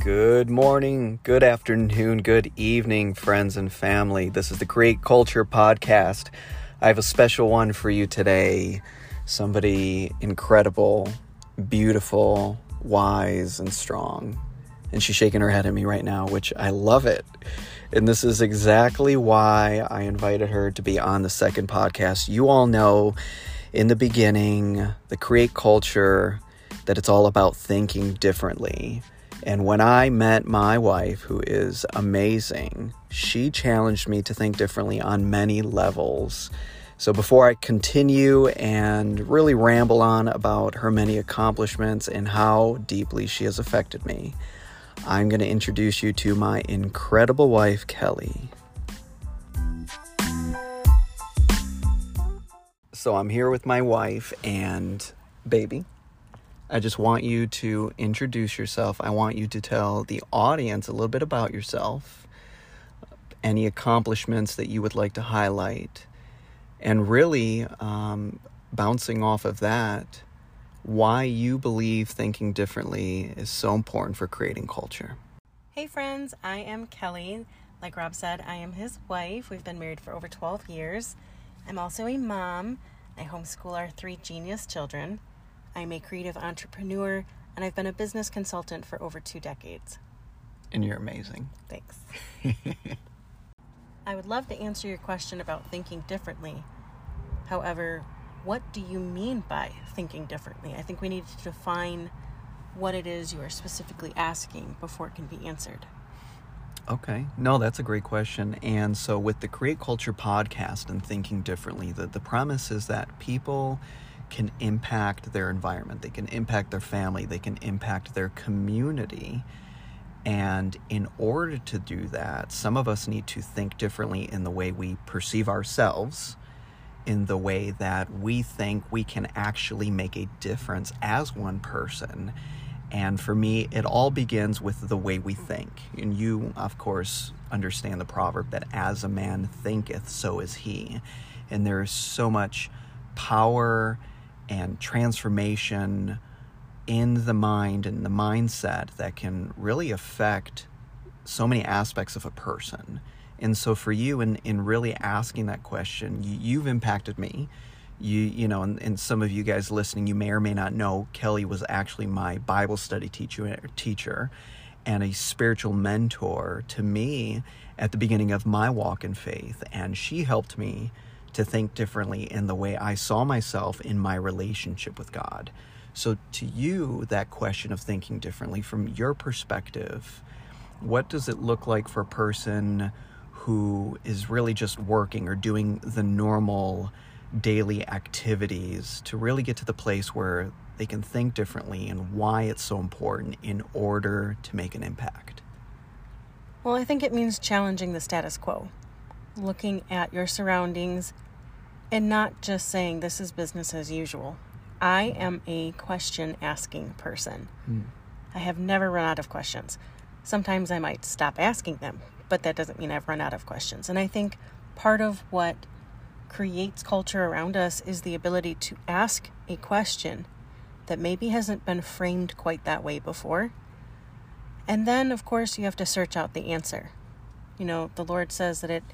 Good morning, good afternoon, good evening, friends and family. This is the Create Culture Podcast. I have a special one for you today. Somebody incredible, beautiful, wise, and strong. And she's shaking her head at me right now, which I love it. And this is exactly why I invited her to be on the second podcast. You all know in the beginning, the Create Culture, that it's all about thinking differently and when I met my wife, who is amazing, she challenged me to think differently on many levels. So, before I continue and really ramble on about her many accomplishments and how deeply she has affected me, I'm going to introduce you to my incredible wife, Kelly. So, I'm here with my wife and baby. I just want you to introduce yourself. I want you to tell the audience a little bit about yourself, any accomplishments that you would like to highlight, and really um, bouncing off of that, why you believe thinking differently is so important for creating culture. Hey, friends, I am Kelly. Like Rob said, I am his wife. We've been married for over 12 years. I'm also a mom. I homeschool our three genius children. I'm a creative entrepreneur, and I've been a business consultant for over two decades. And you're amazing. Thanks. I would love to answer your question about thinking differently. However, what do you mean by thinking differently? I think we need to define what it is you are specifically asking before it can be answered. Okay. No, that's a great question. And so with the Create Culture podcast and thinking differently, the, the premise is that people can impact their environment, they can impact their family, they can impact their community. And in order to do that, some of us need to think differently in the way we perceive ourselves, in the way that we think we can actually make a difference as one person. And for me, it all begins with the way we think. And you, of course, understand the proverb that as a man thinketh, so is he. And there's so much power and transformation in the mind and the mindset that can really affect so many aspects of a person. And so for you in, in really asking that question, you, you've impacted me. You you know, and, and some of you guys listening, you may or may not know Kelly was actually my Bible study teacher teacher and a spiritual mentor to me at the beginning of my walk in faith. And she helped me to think differently in the way I saw myself in my relationship with God. So, to you, that question of thinking differently from your perspective, what does it look like for a person who is really just working or doing the normal daily activities to really get to the place where they can think differently and why it's so important in order to make an impact? Well, I think it means challenging the status quo looking at your surroundings and not just saying this is business as usual. I am a question asking person. Hmm. I have never run out of questions. Sometimes I might stop asking them, but that doesn't mean I've run out of questions. And I think part of what creates culture around us is the ability to ask a question that maybe hasn't been framed quite that way before. And then, of course, you have to search out the answer. You know, the Lord says that it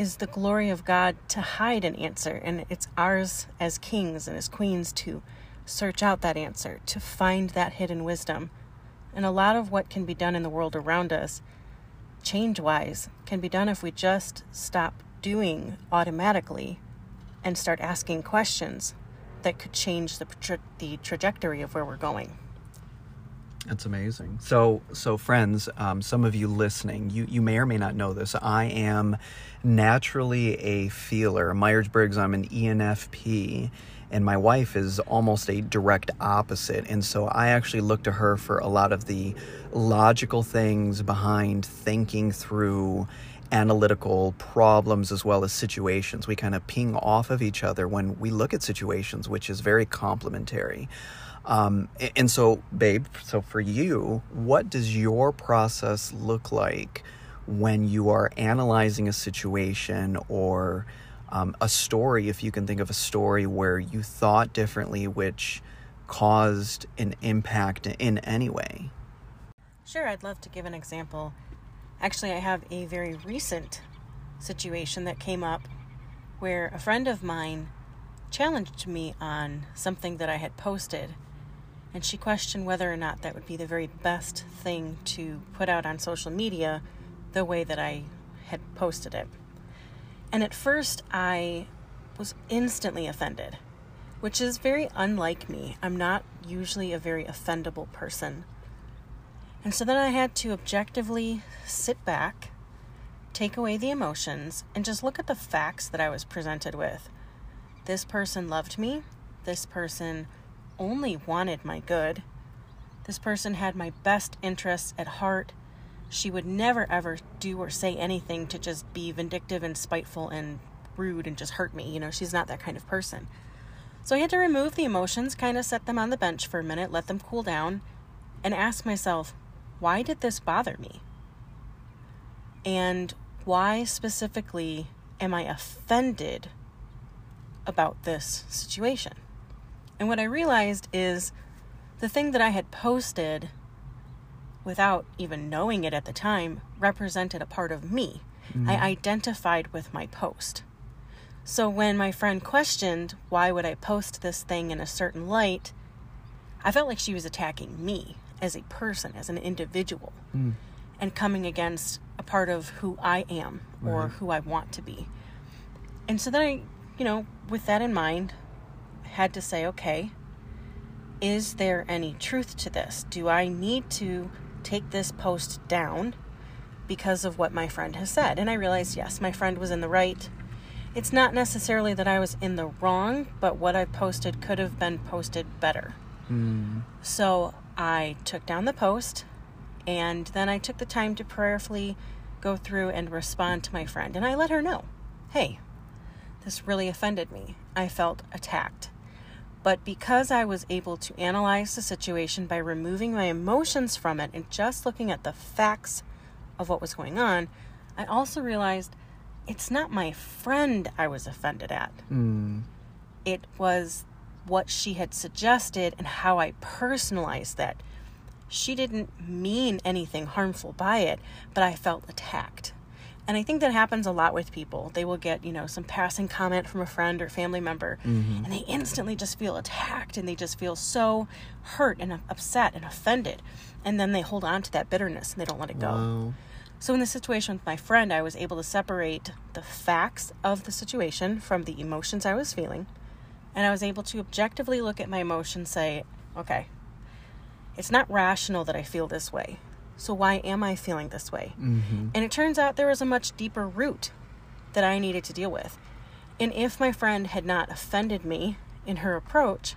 is the glory of God to hide an answer, and it's ours as kings and as queens to search out that answer, to find that hidden wisdom. And a lot of what can be done in the world around us, change wise, can be done if we just stop doing automatically and start asking questions that could change the, tra- the trajectory of where we're going. That's amazing. So, so friends, um, some of you listening, you you may or may not know this. I am naturally a feeler. Myers Briggs. I'm an ENFP, and my wife is almost a direct opposite. And so, I actually look to her for a lot of the logical things behind thinking through analytical problems as well as situations. We kind of ping off of each other when we look at situations, which is very complementary. Um, and so, babe, so for you, what does your process look like when you are analyzing a situation or um, a story? If you can think of a story where you thought differently, which caused an impact in any way. Sure, I'd love to give an example. Actually, I have a very recent situation that came up where a friend of mine challenged me on something that I had posted, and she questioned whether or not that would be the very best thing to put out on social media the way that I had posted it. And at first, I was instantly offended, which is very unlike me. I'm not usually a very offendable person. And so then I had to objectively sit back, take away the emotions, and just look at the facts that I was presented with. This person loved me. This person only wanted my good. This person had my best interests at heart. She would never ever do or say anything to just be vindictive and spiteful and rude and just hurt me. You know, she's not that kind of person. So I had to remove the emotions, kind of set them on the bench for a minute, let them cool down, and ask myself, why did this bother me? And why specifically am I offended about this situation? And what I realized is the thing that I had posted without even knowing it at the time represented a part of me. Mm-hmm. I identified with my post. So when my friend questioned why would I post this thing in a certain light, I felt like she was attacking me as a person, as an individual, mm. and coming against a part of who I am or who I want to be. And so then I, you know, with that in mind, had to say, okay, is there any truth to this? Do I need to take this post down because of what my friend has said? And I realized, yes, my friend was in the right. It's not necessarily that I was in the wrong, but what I posted could have been posted better. Mm. So I took down the post and then I took the time to prayerfully go through and respond to my friend. And I let her know hey, this really offended me. I felt attacked. But because I was able to analyze the situation by removing my emotions from it and just looking at the facts of what was going on, I also realized it's not my friend I was offended at. Mm. It was what she had suggested and how I personalized that. She didn't mean anything harmful by it, but I felt attacked. And I think that happens a lot with people. They will get, you know, some passing comment from a friend or family member, mm-hmm. and they instantly just feel attacked and they just feel so hurt and upset and offended. And then they hold on to that bitterness and they don't let it go. Wow. So, in the situation with my friend, I was able to separate the facts of the situation from the emotions I was feeling and I was able to objectively look at my emotions say, okay, it's not rational that I feel this way. So why am I feeling this way? Mm-hmm. And it turns out there was a much deeper root that I needed to deal with. And if my friend had not offended me in her approach,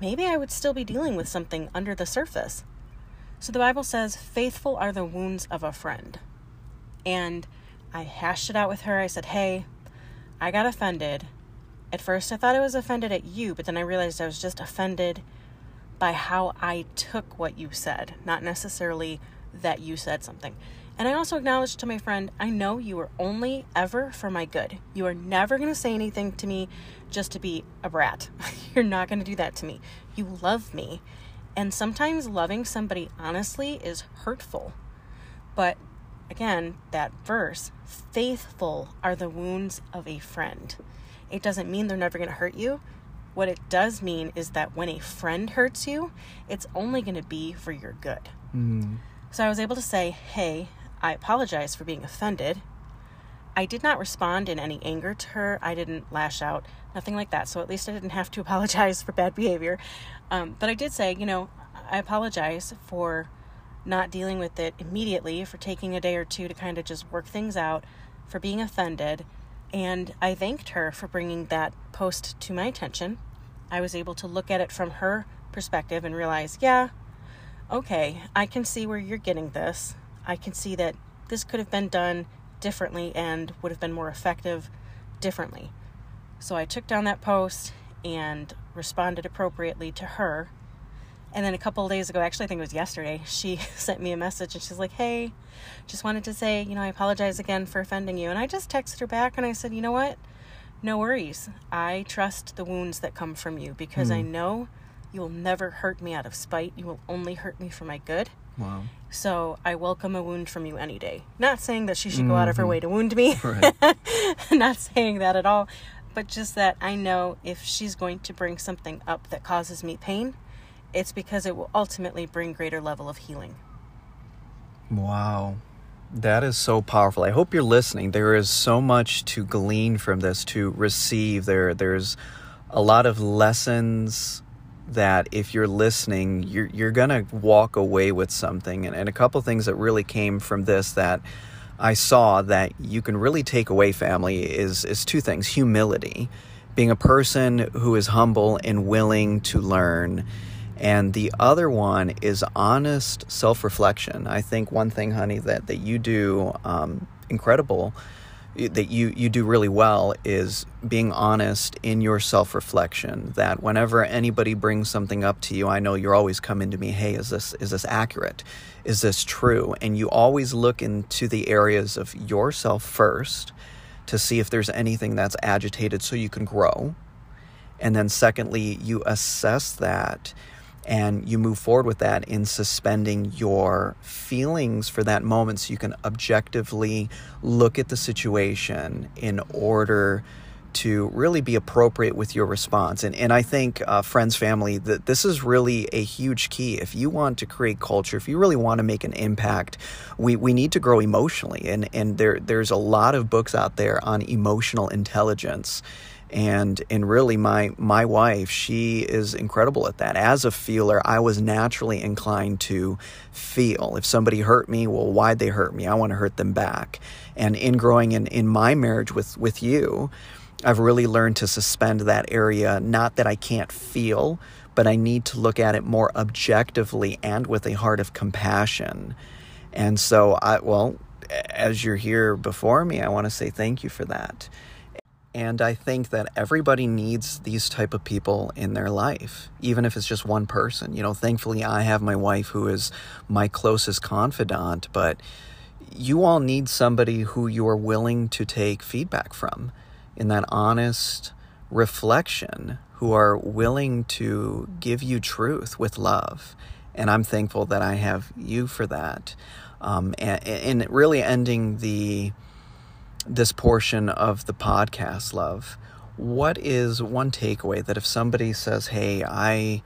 maybe I would still be dealing with something under the surface. So the Bible says, faithful are the wounds of a friend. And I hashed it out with her. I said, hey, I got offended at first, I thought I was offended at you, but then I realized I was just offended by how I took what you said, not necessarily that you said something. And I also acknowledged to my friend, I know you are only ever for my good. You are never going to say anything to me just to be a brat. You're not going to do that to me. You love me. And sometimes loving somebody honestly is hurtful. But again, that verse faithful are the wounds of a friend it doesn't mean they're never going to hurt you. What it does mean is that when a friend hurts you, it's only going to be for your good. Mm. So I was able to say, hey, I apologize for being offended. I did not respond in any anger to her. I didn't lash out, nothing like that. So at least I didn't have to apologize for bad behavior. Um, but I did say, you know, I apologize for not dealing with it immediately, for taking a day or two to kind of just work things out, for being offended. And I thanked her for bringing that post to my attention. I was able to look at it from her perspective and realize, yeah, okay, I can see where you're getting this. I can see that this could have been done differently and would have been more effective differently. So I took down that post and responded appropriately to her and then a couple of days ago, actually, I think it was yesterday, she sent me a message and she's like, Hey, just wanted to say, you know, I apologize again for offending you. And I just texted her back and I said, You know what? No worries. I trust the wounds that come from you because mm. I hmm. know you will never hurt me out of spite. You will only hurt me for my good. Wow. So I welcome a wound from you any day. Not saying that she should go out of her way to wound me. Right. Not saying that at all. But just that I know if she's going to bring something up that causes me pain, it's because it will ultimately bring greater level of healing. Wow. That is so powerful. I hope you're listening. There is so much to glean from this, to receive. There there's a lot of lessons that if you're listening, you're you're gonna walk away with something. And, and a couple things that really came from this that I saw that you can really take away, family, is is two things. Humility. Being a person who is humble and willing to learn and the other one is honest self reflection. I think one thing, honey, that, that you do um, incredible, that you, you do really well, is being honest in your self reflection. That whenever anybody brings something up to you, I know you're always coming to me, hey, is this, is this accurate? Is this true? And you always look into the areas of yourself first to see if there's anything that's agitated so you can grow. And then, secondly, you assess that and you move forward with that in suspending your feelings for that moment so you can objectively look at the situation in order to really be appropriate with your response. And, and I think, uh, friends, family, that this is really a huge key. If you want to create culture, if you really want to make an impact, we, we need to grow emotionally. And, and there, there's a lot of books out there on emotional intelligence and and really my my wife she is incredible at that. As a feeler i was naturally inclined to feel. If somebody hurt me well why'd they hurt me? I want to hurt them back. And in growing in in my marriage with with you i've really learned to suspend that area not that i can't feel but i need to look at it more objectively and with a heart of compassion. And so i well as you're here before me i want to say thank you for that and I think that everybody needs these type of people in their life, even if it's just one person. You know, thankfully I have my wife who is my closest confidant, but you all need somebody who you are willing to take feedback from in that honest reflection, who are willing to give you truth with love. And I'm thankful that I have you for that. Um, and, and really ending the this portion of the podcast, love, what is one takeaway that if somebody says, "Hey, I,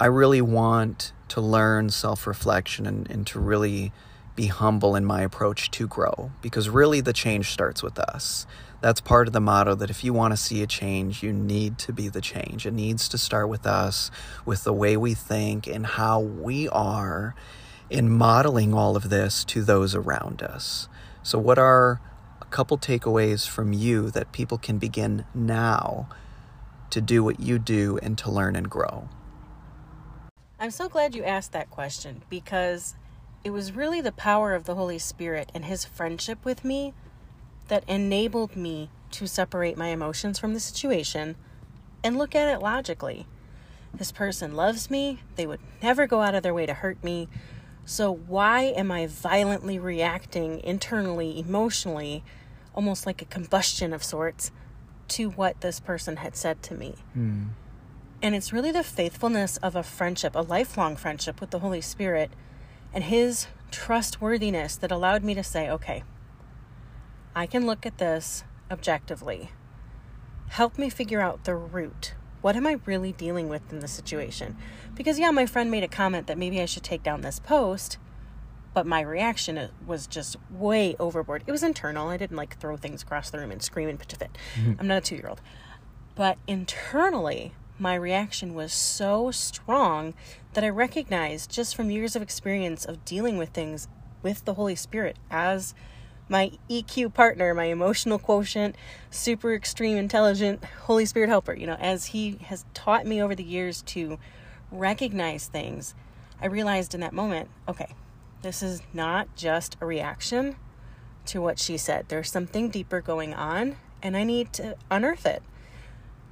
I really want to learn self-reflection and, and to really be humble in my approach to grow," because really the change starts with us. That's part of the motto that if you want to see a change, you need to be the change. It needs to start with us, with the way we think and how we are in modeling all of this to those around us. So, what are couple takeaways from you that people can begin now to do what you do and to learn and grow? I'm so glad you asked that question because it was really the power of the Holy Spirit and His friendship with me that enabled me to separate my emotions from the situation and look at it logically. This person loves me, they would never go out of their way to hurt me. So, why am I violently reacting internally, emotionally almost like a combustion of sorts to what this person had said to me. Mm. And it's really the faithfulness of a friendship, a lifelong friendship with the Holy Spirit, and His trustworthiness that allowed me to say, okay, I can look at this objectively. Help me figure out the root. What am I really dealing with in the situation? Because, yeah, my friend made a comment that maybe I should take down this post, but my reaction was just way overboard. It was internal. I didn't like throw things across the room and scream and pitch a fit. Mm-hmm. I'm not a two year old. But internally, my reaction was so strong that I recognized just from years of experience of dealing with things with the Holy Spirit as my EQ partner, my emotional quotient, super extreme intelligent Holy Spirit helper, you know, as He has taught me over the years to recognize things, I realized in that moment, okay, this is not just a reaction to what she said. There's something deeper going on, and I need to unearth it.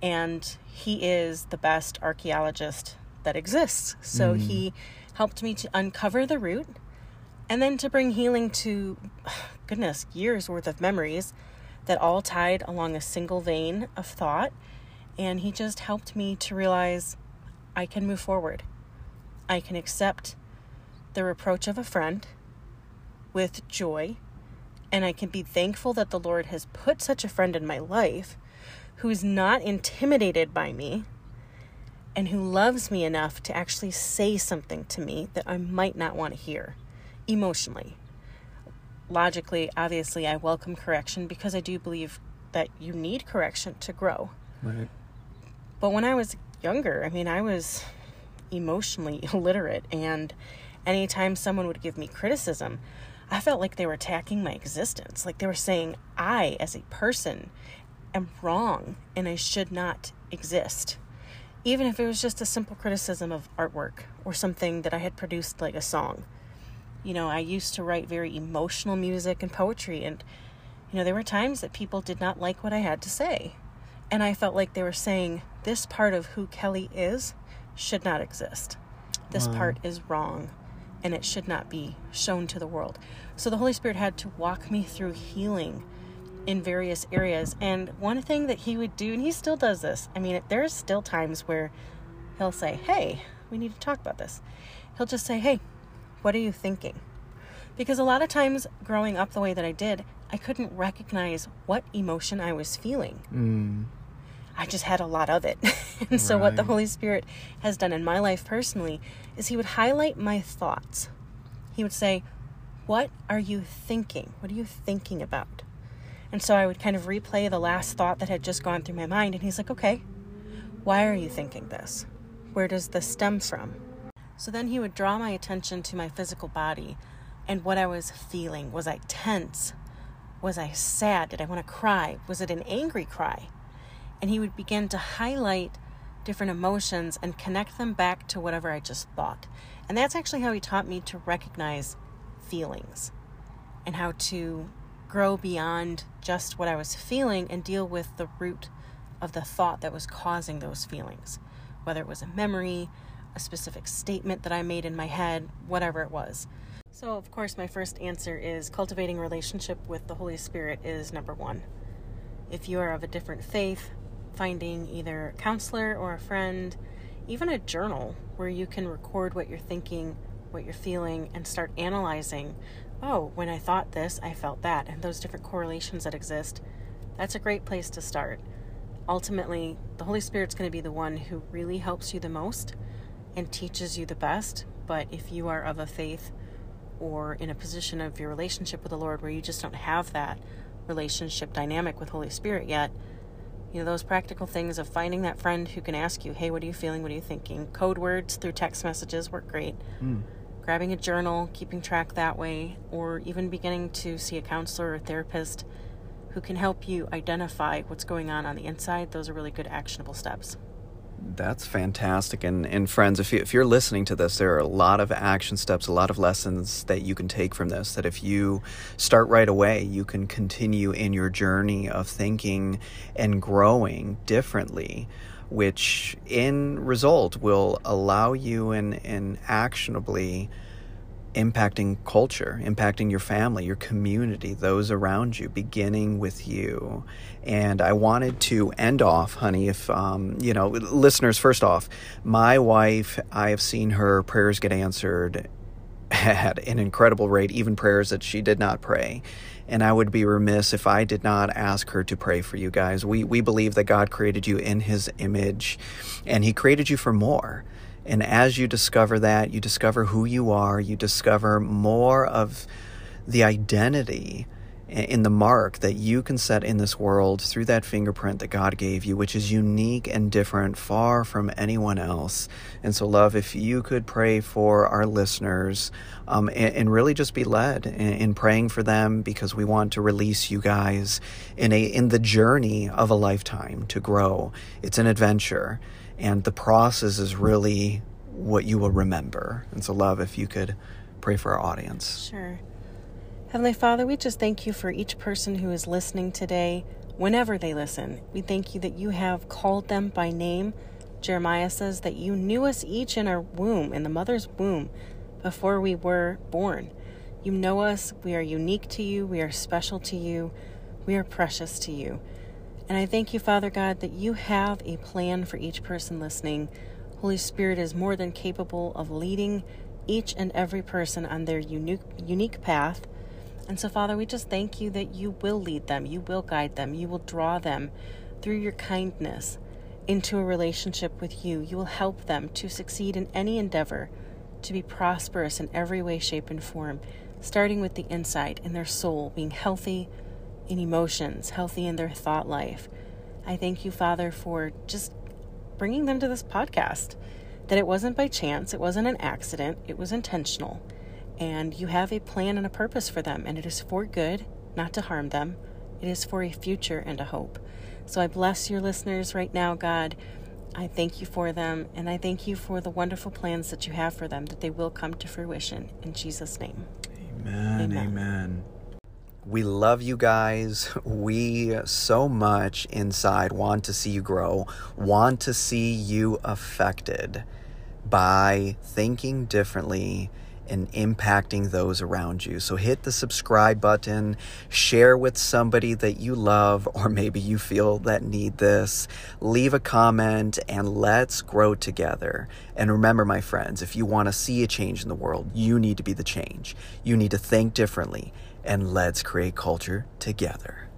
And he is the best archaeologist that exists. So mm. he helped me to uncover the root and then to bring healing to, goodness, years worth of memories that all tied along a single vein of thought. And he just helped me to realize I can move forward. I can accept the reproach of a friend with joy. And I can be thankful that the Lord has put such a friend in my life who's not intimidated by me and who loves me enough to actually say something to me that I might not want to hear emotionally. Logically, obviously, I welcome correction because I do believe that you need correction to grow. Right. But when I was younger, I mean, I was emotionally illiterate, and anytime someone would give me criticism, I felt like they were attacking my existence. Like they were saying, I, as a person, am wrong and I should not exist. Even if it was just a simple criticism of artwork or something that I had produced, like a song. You know, I used to write very emotional music and poetry, and, you know, there were times that people did not like what I had to say. And I felt like they were saying, this part of who Kelly is should not exist. This wow. part is wrong and it should not be shown to the world. So the Holy Spirit had to walk me through healing in various areas. And one thing that he would do, and he still does this, I mean, there's still times where he'll say, Hey, we need to talk about this. He'll just say, Hey, what are you thinking? Because a lot of times growing up the way that I did, I couldn't recognize what emotion I was feeling. Mm. I just had a lot of it. and so, what the Holy Spirit has done in my life personally is He would highlight my thoughts. He would say, What are you thinking? What are you thinking about? And so I would kind of replay the last thought that had just gone through my mind. And He's like, Okay, why are you thinking this? Where does this stem from? So then He would draw my attention to my physical body and what I was feeling. Was I tense? Was I sad? Did I want to cry? Was it an angry cry? And he would begin to highlight different emotions and connect them back to whatever I just thought. And that's actually how he taught me to recognize feelings and how to grow beyond just what I was feeling and deal with the root of the thought that was causing those feelings, whether it was a memory, a specific statement that I made in my head, whatever it was. So, of course, my first answer is cultivating relationship with the Holy Spirit is number one. If you are of a different faith, finding either a counselor or a friend, even a journal where you can record what you're thinking, what you're feeling, and start analyzing. Oh, when I thought this, I felt that, and those different correlations that exist. That's a great place to start. Ultimately, the Holy Spirit's going to be the one who really helps you the most and teaches you the best. But if you are of a faith or in a position of your relationship with the Lord where you just don't have that relationship dynamic with Holy Spirit yet, you know, those practical things of finding that friend who can ask you, hey, what are you feeling? What are you thinking? Code words through text messages work great. Mm. Grabbing a journal, keeping track that way, or even beginning to see a counselor or therapist who can help you identify what's going on on the inside, those are really good actionable steps. That's fantastic. And, and friends, if, you, if you're listening to this, there are a lot of action steps, a lot of lessons that you can take from this. That if you start right away, you can continue in your journey of thinking and growing differently, which in result will allow you and, and actionably impacting culture, impacting your family, your community, those around you, beginning with you. And I wanted to end off, honey, if, um, you know, listeners, first off, my wife, I have seen her prayers get answered at an incredible rate, even prayers that she did not pray. And I would be remiss if I did not ask her to pray for you guys. We, we believe that God created you in his image and he created you for more. And as you discover that, you discover who you are, you discover more of the identity in the mark that you can set in this world through that fingerprint that God gave you, which is unique and different, far from anyone else. And so, love, if you could pray for our listeners um, and, and, really just be led in, in, praying for them because we want to release you guys in a in the journey of a lifetime to grow. It's an adventure. And the process is really what you will remember. And so, love, if you could pray for our audience. Sure. Heavenly Father, we just thank you for each person who is listening today, whenever they listen. We thank you that you have called them by name. Jeremiah says that you knew us each in our womb, in the mother's womb, before we were born. You know us. We are unique to you. We are special to you. We are precious to you. And I thank you, Father God, that you have a plan for each person listening. Holy Spirit is more than capable of leading each and every person on their unique, unique path. And so, Father, we just thank you that you will lead them, you will guide them, you will draw them through your kindness into a relationship with you. You will help them to succeed in any endeavor, to be prosperous in every way, shape, and form, starting with the inside, in their soul, being healthy in emotions, healthy in their thought life. I thank you, Father, for just bringing them to this podcast. That it wasn't by chance, it wasn't an accident, it was intentional. And you have a plan and a purpose for them, and it is for good, not to harm them. It is for a future and a hope. So I bless your listeners right now, God. I thank you for them, and I thank you for the wonderful plans that you have for them, that they will come to fruition. In Jesus' name. Amen. Amen. amen. We love you guys. We so much inside want to see you grow, want to see you affected by thinking differently and impacting those around you. So hit the subscribe button, share with somebody that you love, or maybe you feel that need this. Leave a comment and let's grow together. And remember, my friends, if you want to see a change in the world, you need to be the change. You need to think differently, and let's create culture together.